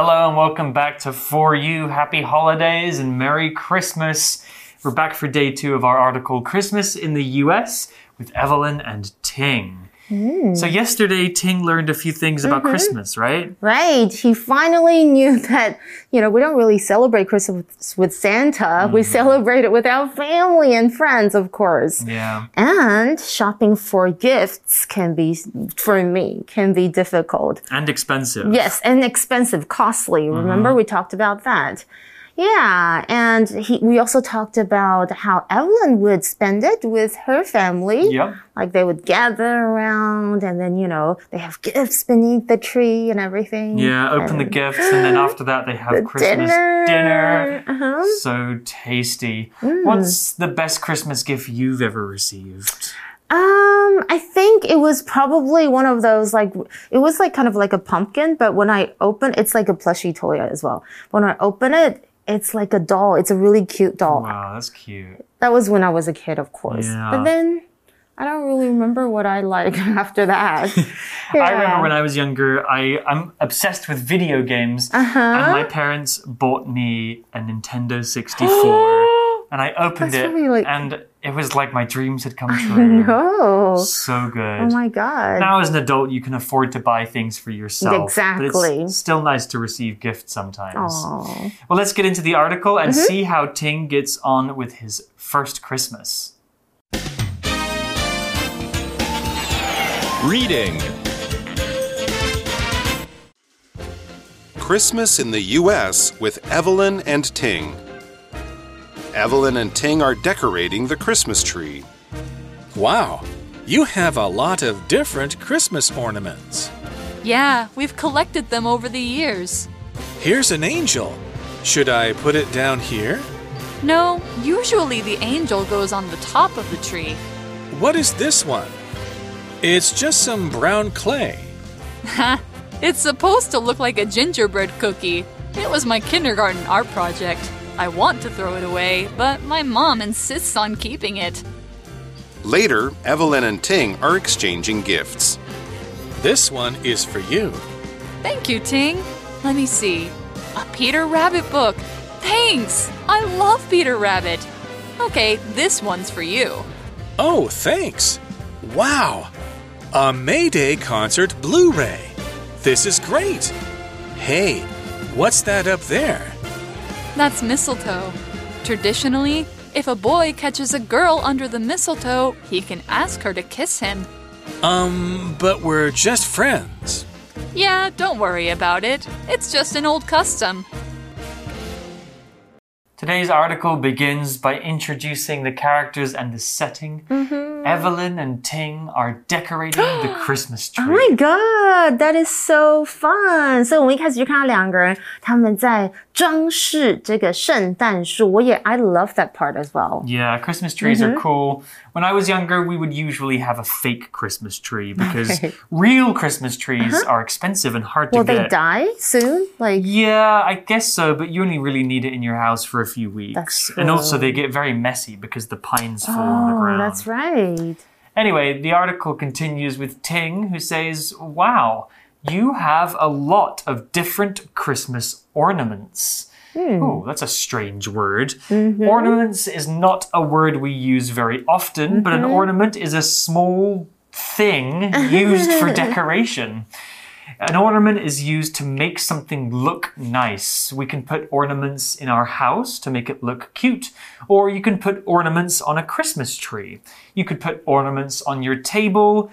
Hello and welcome back to For You. Happy holidays and Merry Christmas. We're back for day two of our article Christmas in the US with Evelyn and Ting. So, hmm. yesterday, Ting learned a few things about mm-hmm. Christmas, right? Right. He finally knew that, you know, we don't really celebrate Christmas with Santa. We mm-hmm. celebrate it with our family and friends, of course. Yeah. And shopping for gifts can be, for me, can be difficult. And expensive. Yes, and expensive, costly. Mm-hmm. Remember we talked about that. Yeah, and he, we also talked about how Evelyn would spend it with her family. Yep. Like they would gather around and then, you know, they have gifts beneath the tree and everything. Yeah, open the gifts, and then after that, they have Christmas dinner. dinner. Uh-huh. So tasty. What's the best Christmas gift you've ever received? Um, I think it was probably one of those like it was like kind of like a pumpkin, but when I open it's like a plushy toy as well. When I open it, it's like a doll. It's a really cute doll. Wow, that's cute. That was when I was a kid, of course. Yeah. But then I don't really remember what I like after that. I remember when I was younger, I, I'm obsessed with video games, Uh-huh. and my parents bought me a Nintendo 64. and I opened That's it, really like- and it was like my dreams had come true. Oh, So good. oh my god. now, as an adult, you can afford to buy things for yourself. Exactly. But it's still nice to receive gifts sometimes. Aw. Well, let's get into the article and Mm-hmm. see how Ting gets on with his first Christmas. Reading Christmas in the U.S. with Evelyn and Ting. Evelyn and Ting are decorating the Christmas tree. Wow, you have a lot of different Christmas ornaments. Yeah, we've collected them over the years. Here's an angel. Should I put it down here? No, usually the angel goes on the top of the tree. What is this one? It's just some brown clay. Ha! It's supposed to look like a gingerbread cookie. It was my kindergarten art project. I want to throw it away, but my mom insists on keeping it. Later, Evelyn and Ting are exchanging gifts. This one is for you. Thank you, Ting. Let me see. A Peter Rabbit book. Thanks! I love Peter Rabbit. Okay, this one's for you. Oh, thanks. Wow, a Mayday concert Blu ray. This is great. Hey, what's that up there? That's mistletoe. Traditionally, if a boy catches a girl under the mistletoe, he can ask her to kiss him. Um, but we're just friends. Yeah, don't worry about it. It's just an old custom. Today's article begins by introducing the characters and the setting. Mm-hmm. Evelyn and Ting are decorating the Christmas tree. Oh my god, that is so fun！所以我们一开始就看到两个人他们在装饰这个圣诞树。我也 I love that part as well. Yeah, Christmas trees Mm-hmm. are cool. When I was younger, we would usually have a fake Christmas tree because Okay. real Christmas trees are expensive and hard to Will they get. die soon? Like Yeah, I guess so, but you only really need it in your house for a few weeks. And also, they get very messy because the pines fall on the Oh, ground. that's right. Anyway, the article continues with Ting, who says, Wow, you have a lot of different Christmas ornaments. Oh, that's a strange word. Mm-hmm. Ornaments is not a word we use very often, but an mm-hmm. ornament is a small thing used for decoration. An ornament is used to make something look nice. We can put ornaments in our house to make it look cute, or you can put ornaments on a Christmas tree. You could put ornaments on your table.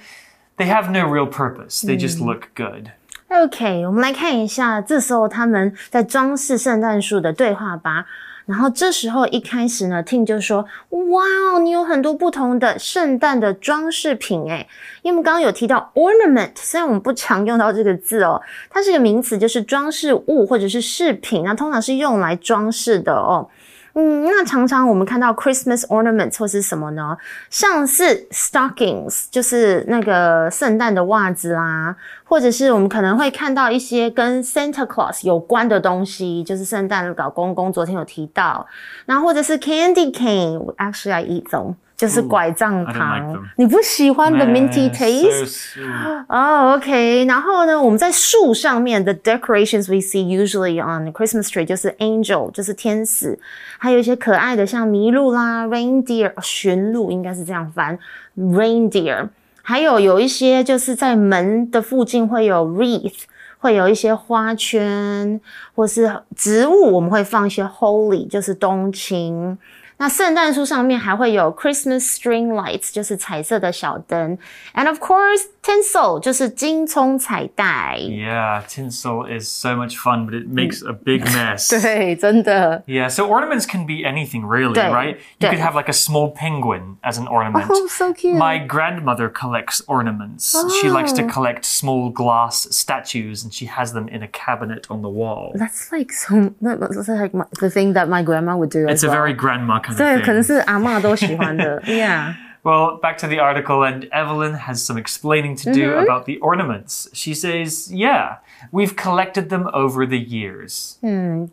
They have no real purpose, they just look good. OK，我们来看一下，这时候他们在装饰圣诞树的对话吧。 然后这时候一开始呢，Tim 就说：“哇哦，你有很多不同的圣诞的装饰品诶。”因为我们刚刚有提到 ornament，虽然我们不常用到这个字哦，它是个名词，就是装饰物或者是饰品，那通常是用来装饰的哦。嗯，那常常我们看到 Christmas ornaments 或是什么呢？像是 stockings，就是那个圣诞的袜子啦，或者是我们可能会看到一些跟 Santa Claus 有关的东西，就是圣诞老公公。昨天有提到，然后或者是 candy cane，actually I eat them。就是拐杖 like 糖。你不喜欢的 minty Eh, sweet. 哦、o k 然后呢，我们在树上面的 decorations we see usually on Christmas tree 就是 angel，就是天使，还有一些可爱的像麋鹿啦，reindeer 驯鹿应该是这样翻，reindeer，还有有一些就是在门的附近会有 wreath。会有一些花圈，或是植物，我们会放一些 holly，就是冬青。那圣诞树上面还会有 Christmas string lights，就是彩色的小灯，and of course tinsel，就是金葱彩带。 Yeah, tinsel is so much fun, but it makes a big mess. 对，真的。 Yeah, so ornaments can be anything really, 对， right? You 对。 could have like a small penguin as an ornament. Oh, so cute. My grandmother collects ornaments. She likes to collect small glass statues and she has them in a cabinet on the wall. That's like so. That's like my, the thing that my grandma would do. It's as a well. very grandma kind of 对，可能 thing. 是阿嬷都喜欢的。Yeah. Well, back to the article, and Evelyn has some explaining to do about the ornaments. She says, Yeah, we've collected them over the years. 嗯，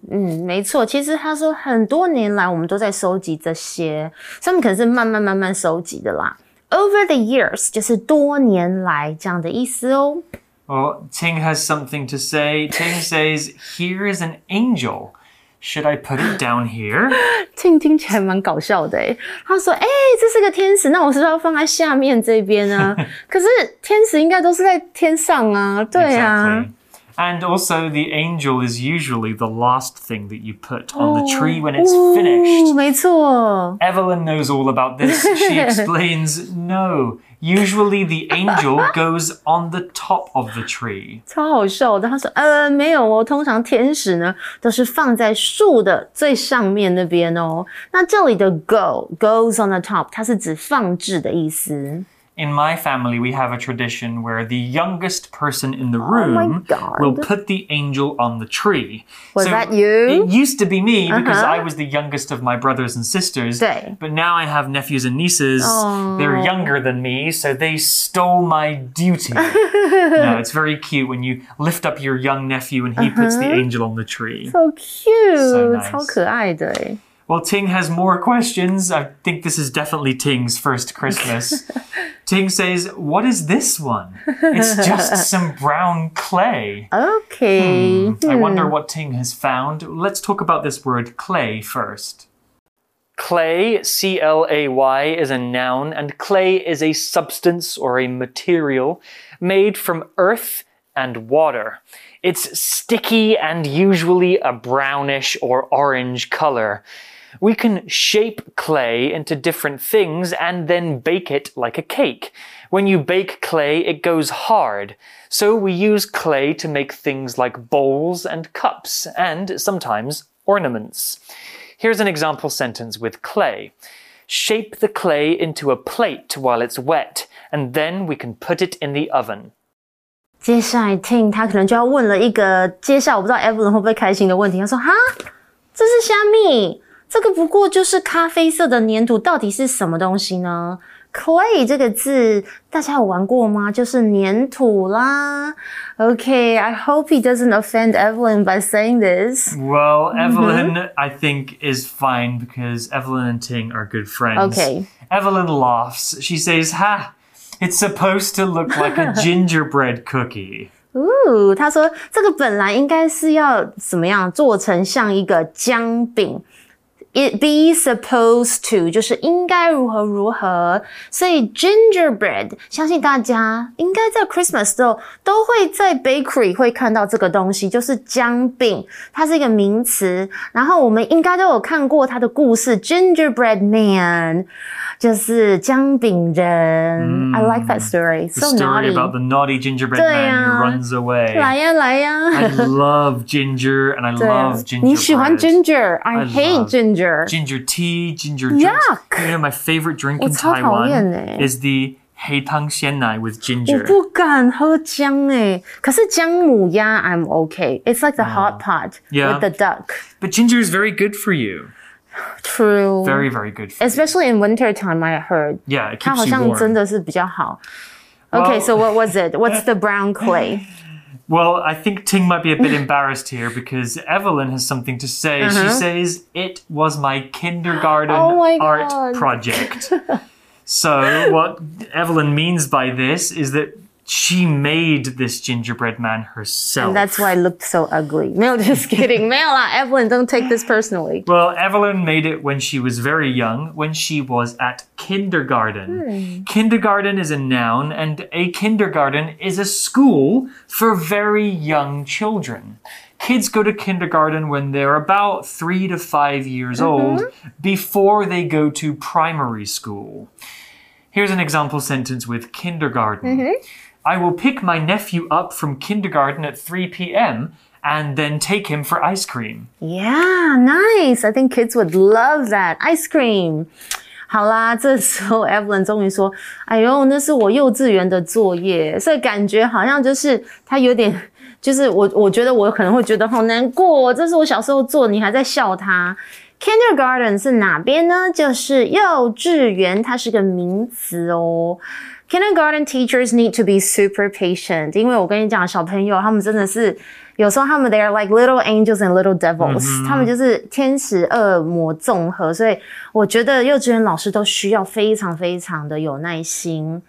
没错。其实他说很多年来我们都在收集这些，他们可能是慢慢慢慢收集的啦。Over the years 就是多年来这样的意思哦。 Well, Ting has something to say. Ting says, Here is an angel. Should I put it down here? 听听起来蛮搞笑的诶。他说：“哎、这是个天使，那我是不是要放在下面这边呢？可是天使应该都是在天上啊，对啊。 Exactly. And also, the angel is usually the last thing that you put on the tree when it's 哦 finished. 没错， Evelyn knows all about this. She explains no. Usually, the angel goes on the top of the tree. 超好笑的。他说：“呃，没有哦，通常天使呢都是放在树的最上面那边哦。那这里的 go goes on the top，它是指放置的意思。In my family, we have a tradition where the youngest person in the my room God. will put the angel on the tree. Was that you? It used to be me because Uh-huh. I was the youngest of my brothers and sisters. 对 But now I have nephews and nieces. They're younger than me, so they stole my duty. no, it's very cute when you lift up your young nephew and he puts the angel on the tree. So cute，、 So nice. 超可爱的诶。 Well, Ting has more questions. I think this is definitely Ting's first Christmas. Ting says, What is this one? It's just some brown clay. OK，、I hmm. wonder hmm. what Ting has found. Let's talk about this word clay first. Clay, C L A Y, is a noun, and clay is a substance or a material made from earth and water. It's sticky and usually a brownish or orange color. We can shape clay into different things and then bake it like a cake. When you bake clay, it goes hard. So we use clay to make things like bowls and cups and sometimes ornaments. Here's an example sentence with clay. Shape the clay into a plate while it's wet, and then we can put it in the oven. 接下来 Ting 他可能就要问了一个接下来我不知道 Evelyn 会不会开心的问题。他说：“哈，这是虾米？ 这个不过就是咖啡色的粘土，到底是什么东西呢？”Clay 这个字大家有玩过吗？就是粘土啦。OK，I、hope he doesn't offend Evelyn by saying this. Well, Evelyn, I think, is fine because Evelyn and Ting are good friends. Okay. Evelyn laughs. She says, Ha! It's supposed to look like a gingerbread cookie. 哦，他说这个本来应该是要怎么样做成像一个姜饼。It be supposed to 就是应该如何如何，所以 gingerbread 相信大家应该在 Christmas 的时候都会在 bakery 会看到这个东西，就是姜饼，它是一个名词。然后我们应该都有看过它的故事，Gingerbread Man 就是姜饼人。I like that story. The So story naughty. about the naughty gingerbread man 对啊。 who runs away. 来呀来呀！ I love ginger and I 对啊 love，你喜欢 gingerbread. ginger，I I hate love ginger。 Ginger tea, ginger drinks. Yuck. You know, my favorite drink 我 in 超讨厌 Taiwan 欸 is the 黑糖鲜奶 with 我 ginger. 不敢喝姜诶，可是姜母鸭 I'm okay. It's like the hot pot Yeah. with the duck. But ginger is very good for you. True. Very, very good for you. Especially in winter time, I heard. Yeah, it 它 keeps 好 you 像真 warm. 的是比较好。Okay, Well- so what was it? What's the brown clay? Well, I think Ting might be a bit embarrassed here because Evelyn has something to say. She uh-huh. says, It was my kindergarten Oh my art project. So, what Evelyn means by this is that she made this gingerbread man herself. And that's why it looked so ugly. No, just kidding. 没有啦，Evelyn, don't take this personally. Well, Evelyn made it when she was very young, when she was at kindergarten. Kindergarten is a noun, and a kindergarten is a school for very young children. Kids go to kindergarten when they're about three to five years old before they go to primary school. Here's an example sentence with kindergarten. I will pick my nephew up from kindergarten at 3 p.m. and then take him for ice cream. Yeah, nice. I think kids would love that ice cream. 好啦，这时候 Evelyn 终于说：“哎呦，那是我幼稚园的作业，所以感觉好像就是他有点，就是我我觉得我可能会觉得好难过，这是我小时候做，你还在笑他。Kindergarten 是哪边呢？就是幼稚园，它是个名词哦。 Kindergarten teachers need to be super patient，因为我跟你讲，小朋友他们真的是有时候他们 they are like little angels and little devils，、他们就是天使恶魔综合，所以我觉得幼稚园老师都需要非常非常的有耐心。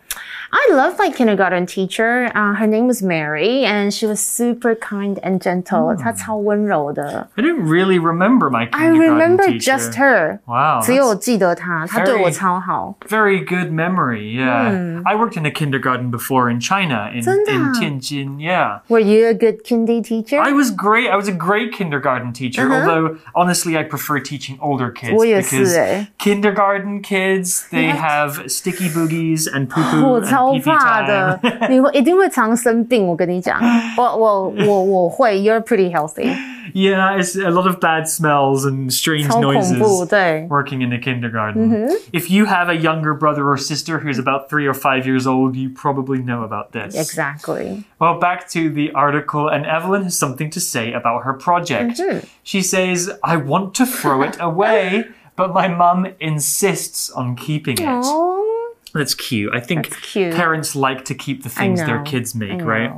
I love my kindergarten teacher. Uh, her name was Mary, and she was super kind and gentle. 她超温柔的。 I didn't really remember my I kindergarten remember teacher. just her. Wow, 只有 that's 我记得她，她对我 very- 超好。 very good memory. Yeah, I worked in a kindergarten before in China in, 真的啊？ in Tianjin. Yeah. Were you a good kindy teacher? I was great. I was a great kindergarten teacher. Although honestly, I prefer teaching older kids 我也是 because 欸 kindergarten kids they have sticky boogies and poo poo 我 and 超 pee 怕 pee 的 time.，你会一定会常生病。我跟你讲，我我我我会，You're pretty healthy， yeah, it's a lot of bad smells and strange 超恐怖， noises. 对。 Working in a kindergarten. If you have a younger brother or sister who's about three or five years old, you probably know about this. Exactly. Well, back to the article, and Evelyn has something to say about her project. She says, I want to throw it away, but my mum insists on keeping it. Oh, That's cute. I think cute. parents like to keep the things their kids make, right?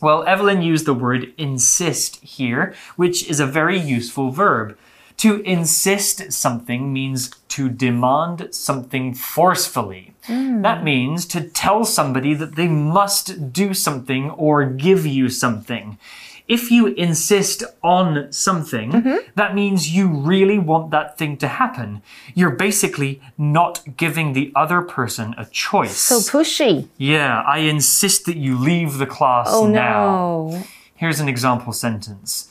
Well, Evelyn used the word insist here, which is a very useful verb. To insist something means to demand something forcefully. Hmm. That means to tell somebody that they must do something or give you something. If you insist on something, mm-hmm. that means you really want that thing to happen. You're basically not giving the other person a choice. So pushy. Yeah, I insist that you leave the class Oh now. no. Here's an example sentence.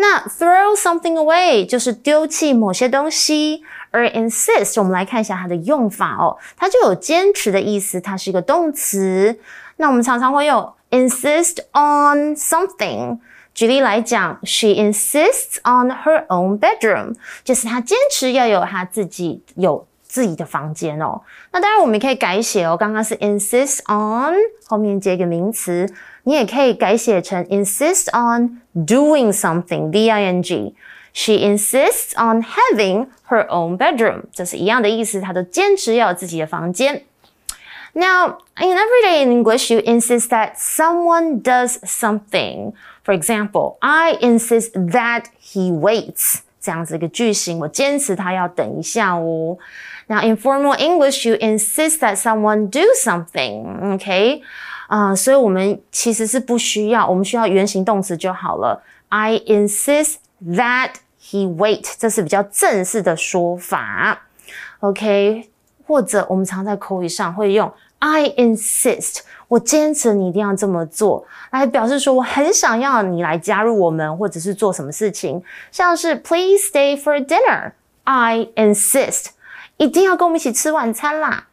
那 throw something away 就是丢弃某些东西，而 insist 我们来看一下它的用法哦，它就有坚持的意思，它是一个动词。那我们常常会有 insist on something。举例来讲，She insists on her own bedroom，就是她坚持要有她自己有自己的房间哦。那当然我们也可以改写哦，刚刚是 insist on 后面接一个名词，你也可以改写成 insist on doing something d i n g。She insists on having her own bedroom，这是一样的意思，她都坚持要有自己的房间。Now, in everyday English, you insist that someone does something. For example, I insist that he waits. 这样子一个句型，我坚持他要等一下哦。 Now, in formal English, you insist that someone do something. OK，啊、所以我们其实是不需要，我们需要原形动词就好了。I insist that he wait，这是比较正式的说法。OK，或者我们常在口语上会用 I insist，我坚持你一定要这么做，来表示说我很想要你来加入我们，或者是做什么事情，像是 Please stay for dinner，I insist， 一定要跟我们一起吃晚餐啦。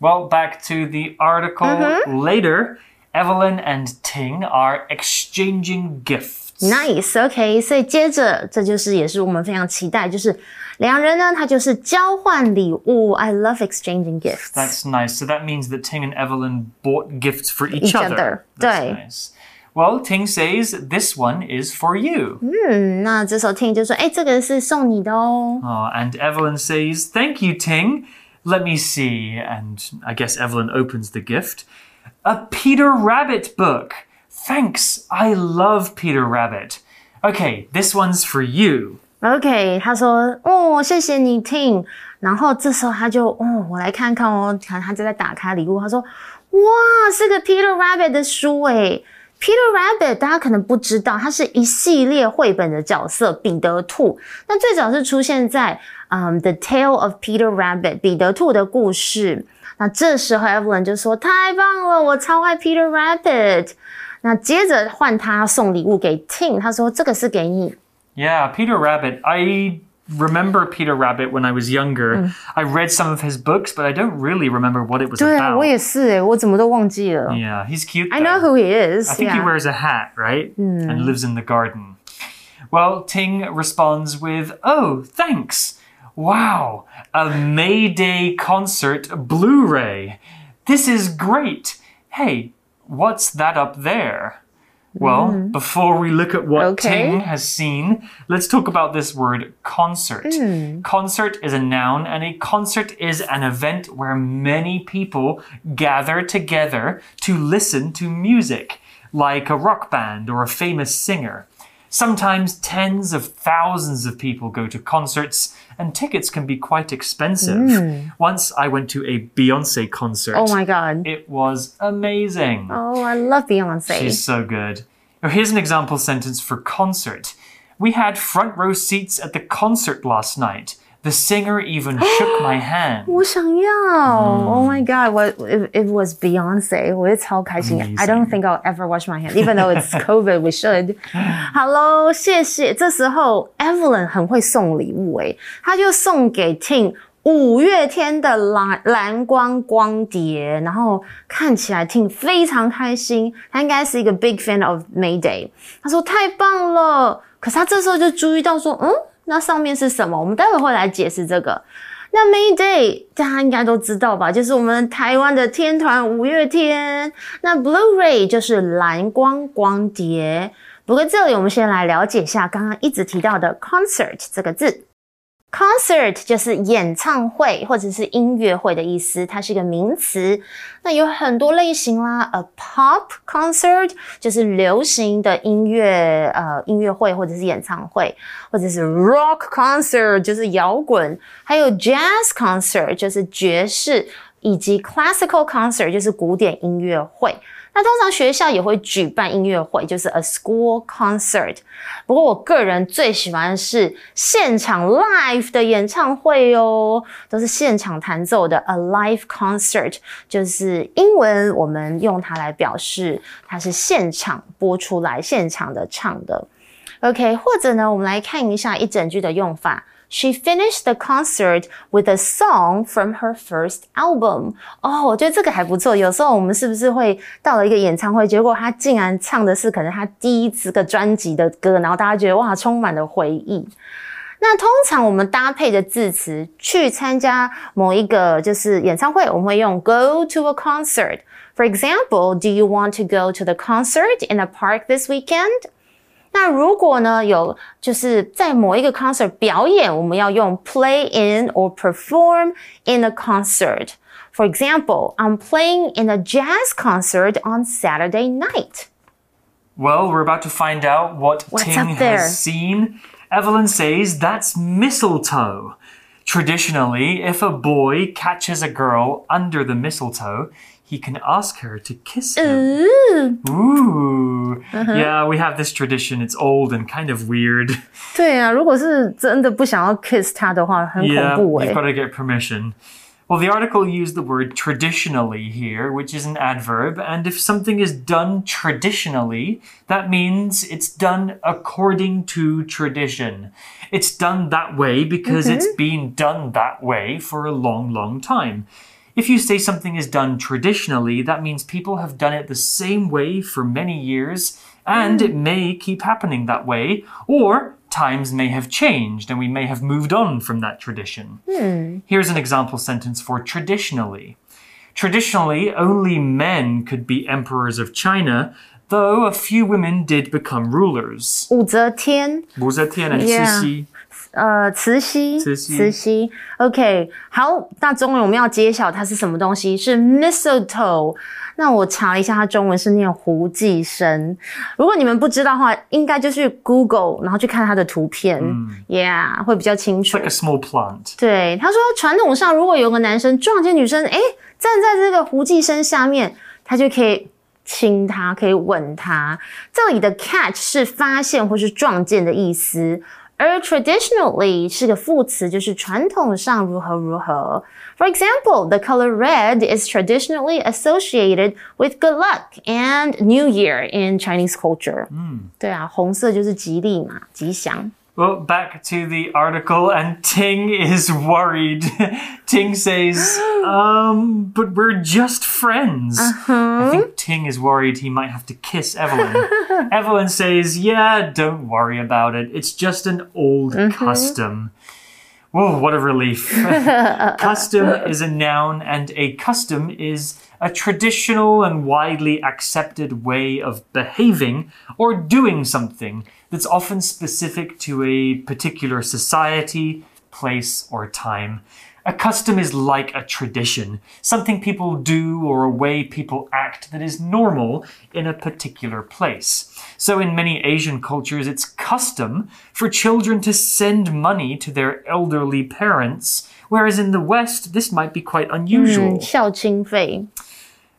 Well, back to the article later. Evelyn and Ting are exchanging gifts. Nice，OK，、所以接着这就是也是我们非常期待，就是两人呢，他就是交换礼物。I love exchanging gifts. That's nice. So that means that Ting and Evelyn bought gifts for each, Each other. That's 对。 nice. Well, Ting says this one is for you. 嗯，那这时候 Ting 就说：“哎，这个是送你的哦。 Oh, and Evelyn says, Thank you, Ting. Let me see. And I guess Evelyn opens the gift. A Peter Rabbit book. Thanks. I love Peter Rabbit. Okay, this one's for you. OK，他说：“哦，谢谢你，Ting。”然后这时候他就哦，我来看看哦，看他就在打开礼物。他说：“哇，是个 Peter Rabbit 的书诶。 Peter Rabbit 大家可能不知道，它是一系列绘本的角色彼得兔。那最早是出现在嗯《The Tale of Peter Rabbit》彼得兔的故事。那这时候 Evelyn 就说：“太棒了，我超爱 Peter Rabbit。”那接着换他送礼物给 Ting，他说：“这个是给你。” Yeah, Peter Rabbit. I remember Peter Rabbit when I was younger. Mm. I read some of his books, but I don't really remember what it was 对啊, about. 我也是,我怎么都忘记了. Yeah, he's cute. Though. I know who he is. I think yeah. he wears a hat, right? Mm. And lives in the garden. Well, Ting responds with, Oh, thanks. Wow, a Mayday concert Blu ray. This is great. Hey, what's that up there? Well, mm-hmm. before we look at what Okay. Ting has seen, let's talk about this word concert. Mm. Concert is a noun, and a concert is an event where many people gather together to listen to music, like a rock band or a famous singer. Sometimes tens of thousands of people go to concerts, and tickets can be quite expensive. Hmm. Once I went to a Beyonce concert. Oh my god. It was amazing. Oh, I love Beyonce. She's so good. Now, here's an example sentence for concert. We had front row seats at the concert last night. The singer even shook my hand. 我想要。Oh my god! What if it was Beyonce？我也超开心。I don't think I'll ever wash my hand, even though it's COVID. We should. 好喽，谢谢。这时候 Evelyn 很会送礼物诶，他就送给 Ting 五月天的蓝蓝光光碟，然后看起来 Ting 非常开心，他应该是一个 big fan of Mayday。他说太棒了，可是他这时候就注意到说，嗯， 那上面是什么？我们待会会来解释这个。那 Mayday 大家应该都知道吧，就是我们台湾的天团五月天。那 Blu-ray 就是蓝光光碟。不过这里我们先来了解一下刚刚一直提到的 concert 这个字。Concert 就是演唱会或者是音乐会的意思，它是一个名词。那有很多类型啦，a pop concert 就是流行的音乐呃音乐会或者是演唱会，或者是 rock concert 就是摇滚，还有 jazz concert 就是爵士，以及 classical concert 就是古典音乐会。那通常学校也会举办音乐会，就是 a school concert。不过我个人最喜欢的是现场 live 的演唱会哦，都是现场弹奏的 a live concert，就是英文我们用它来表示它是现场播出来、现场的唱的。OK，或者呢，我们来看一下一整句的用法。She finished the concert with a song from her first album。哦，我觉得这个还不错。有时候我们是不是会到了一个演唱会，结果他竟然唱的是可能他第一次个专辑的歌，然后大家觉得哇，充满了回忆。那通常我们搭配的字词去参加某一个就是演唱会，我们会用 go to a concert。For example, do you want to go to the concert in a park this weekend? 那如果呢有就是在某一个 concert 表演，我们要用 play in or perform in a concert. For example, I'm playing in a jazz concert on Saturday night. Well, we're about to find out what What's Ting up there? has seen. Evelyn says that's mistletoe. Traditionally, if a boy catches a girl under the mistletoe, he can ask her to kiss him. Ooh. Ooh. Uh-huh. Yeah, we have this tradition. It's old and kind of weird. 对啊，如果是真的不想要 kiss 他的话，很恐 Yeah, 怖 you've 诶。 got to get permission. Well, the article used the word traditionally here, which is an adverb, and if something is done traditionally, that means it's done according to tradition. It's done that way because it's been done that way for a long, long time. If you say something is done traditionally, that means people have done it the same way for many years, And it may keep happening that way, or times may have changed and we may have moved on from that tradition. Here's an example sentence for traditionally. Traditionally, only men could be emperors of China, though a few women did become rulers. 武则天，武则天 and Yeah. Cixi. 呃，慈禧，慈禧慈禧。OK，好，那中文我们要揭晓它是什么东西，是 mistletoe。那我查了一下，它中文是念胡寄生。如果你们不知道的话，应该就去 Google，然后去看它的图片、y e a h 会比较清楚。like a small plant. 对，他说传统上如果有个男生撞见女生，诶，站在这个胡寄生下面，他就可以亲她，可以吻她。这里的 catch 是发现或是撞见的意思，而 traditionally 是个副词，就是传统上如何如何。For example, the color red is traditionally associated with good luck and New Year in Chinese culture. 对啊，红色就是吉利嘛，吉祥。 Well, back to the article, and Ting is worried. Ting says, um, but we're just friends. I think Ting is worried he might have to kiss Evelyn. Evelyn says, yeah, don't worry about it. It's just an old custom. Whoa, what a relief. custom is a noun, and a custom is a traditional and widely accepted way of behaving or doing something that's often specific to a particular society, place, or time. A custom is like a tradition, something people do or a way people act that is normal in a particular place. So, in many Asian cultures, it's custom for children to send money to their elderly parents, whereas in the West, this might be quite unusual. Hmm,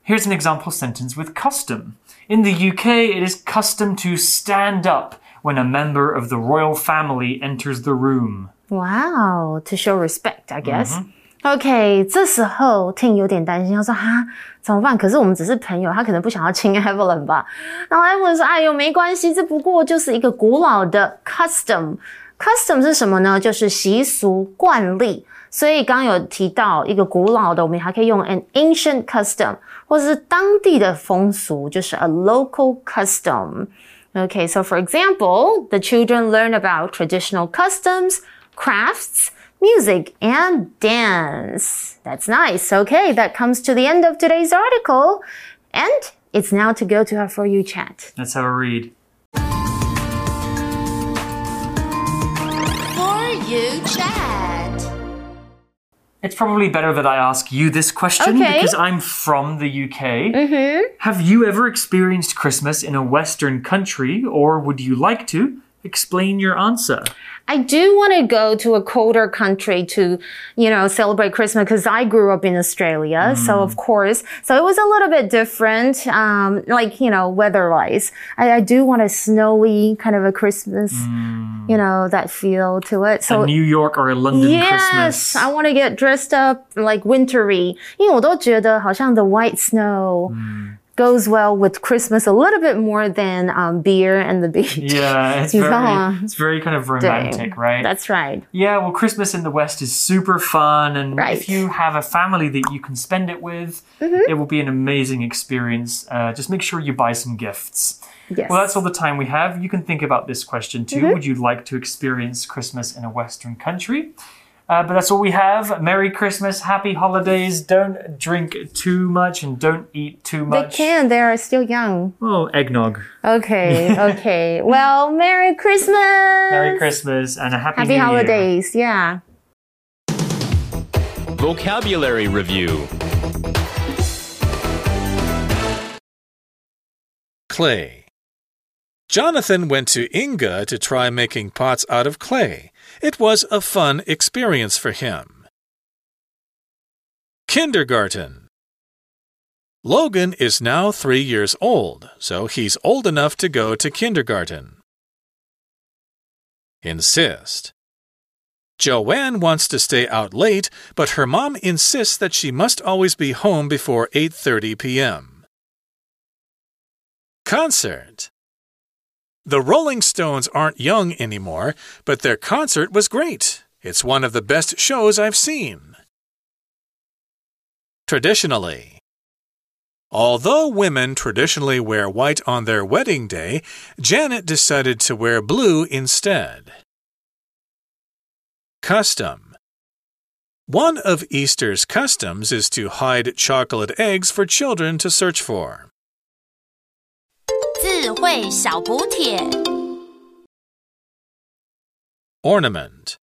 Here's an example sentence with custom. In the UK, it is custom to stand up when a member of the royal family enters the room. Wow, to show respect, I guess. Mm -hmm. OK，这时候 Ting 有点担心，他说：“哈，怎么办？可是我们只是朋友，他可能不想要亲 Evelyn 吧？”然后 Evelyn 说：“哎呦，没关系，这不过就是一个古老的 custom。custom 是什么呢？就是习俗惯例。”所以刚刚有提到一个古老的，我们还可以用 an ancient custom，或者是当地的风俗，就是 a local custom。Okay, so for example, the children learn about traditional customs, crafts, music, and dance. That's nice. Okay, that comes to the end of today's article. And it's now to go to our For You chat. Let's have a read. For you chat. It's probably better that I ask you this question Okay. because I'm from the UK. Mm-hmm. Have you ever experienced Christmas in a Western country, or would you like to? Explain your answer. I do want to go to a colder country to, you know, celebrate Christmas because I grew up in Australia. So of course, so it was a little bit different, um, like, you know, weather wise. I, I do want a snowy kind of a Christmas, you know, that feel to it. So a New York or a London Yes, Christmas? I want to get dressed up like wintry. 因为我都觉得好像 the white snow goes well with Christmas a little bit more than um, beer and the beach. Yeah, it's, very, it's very kind of romantic, right? That's right. Yeah, well, Christmas in the West is super fun, and right. if you have a family that you can spend it with, mm -hmm. it will be an amazing experience. Uh, just make sure you buy some gifts. Yes. Well, that's all the time we have. You can think about this question too. Mm -hmm. Would you like to experience Christmas in a Western country? Uh, but that's all we have. Merry Christmas, happy holidays. Don't drink too much and don't eat too much. They can. They are still young. Oh, eggnog. Okay. Okay. well, Merry Christmas. Merry Christmas and a happy, Happy New Year. holidays. Yeah. Vocabulary Review Clay. Jonathan went to Inga to try making pots out of clay. It was a fun experience for him. Kindergarten. Logan is now three years old, so he's old enough to go to kindergarten. Insist. Joanne wants to stay out late, but her mom insists that she must always be home before 8:30 p.m. Concert. The Rolling Stones aren't young anymore, but their concert was great. It's one of the best shows I've seen. Traditionally. Although women traditionally wear white on their wedding day, Janet decided to wear blue instead. Custom One of Easter's customs is to hide chocolate eggs for children to search for. 智慧小补帖。Ornament